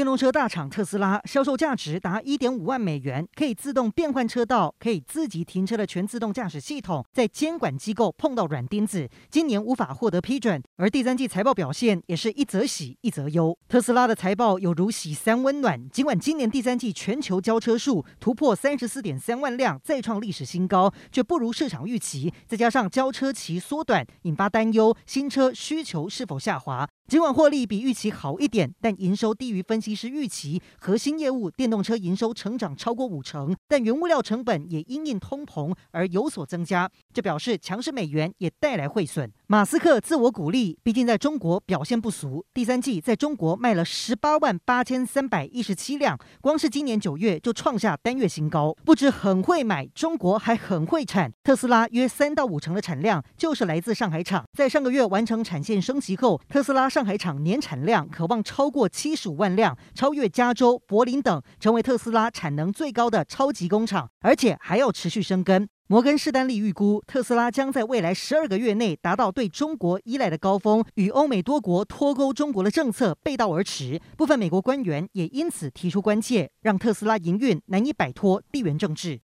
电动车大厂特斯拉销售价值达一点五万美元，可以自动变换车道、可以自己停车的全自动驾驶系统，在监管机构碰到软钉子，今年无法获得批准。而第三季财报表现也是一则喜一则忧。特斯拉的财报有如喜三温暖，尽管今年第三季全球交车数突破三十四点三万辆，再创历史新高，却不如市场预期。再加上交车期缩短，引发担忧，新车需求是否下滑？尽管获利比预期好一点，但营收低于分析师预期。核心业务电动车营收成长超过五成，但原物料成本也因应通膨而有所增加。这表示强势美元也带来汇损。马斯克自我鼓励，毕竟在中国表现不俗。第三季在中国卖了十八万八千三百一十七辆，光是今年九月就创下单月新高。不止很会买，中国还很会产。特斯拉约三到五成的产量就是来自上海厂。在上个月完成产线升级后，特斯拉上海厂年产量可望超过七十五万辆，超越加州、柏林等，成为特斯拉产能最高的超级工厂，而且还要持续生根。摩根士丹利预估，特斯拉将在未来十二个月内达到对中国依赖的高峰，与欧美多国脱钩中国的政策背道而驰。部分美国官员也因此提出关切，让特斯拉营运难以摆脱地缘政治。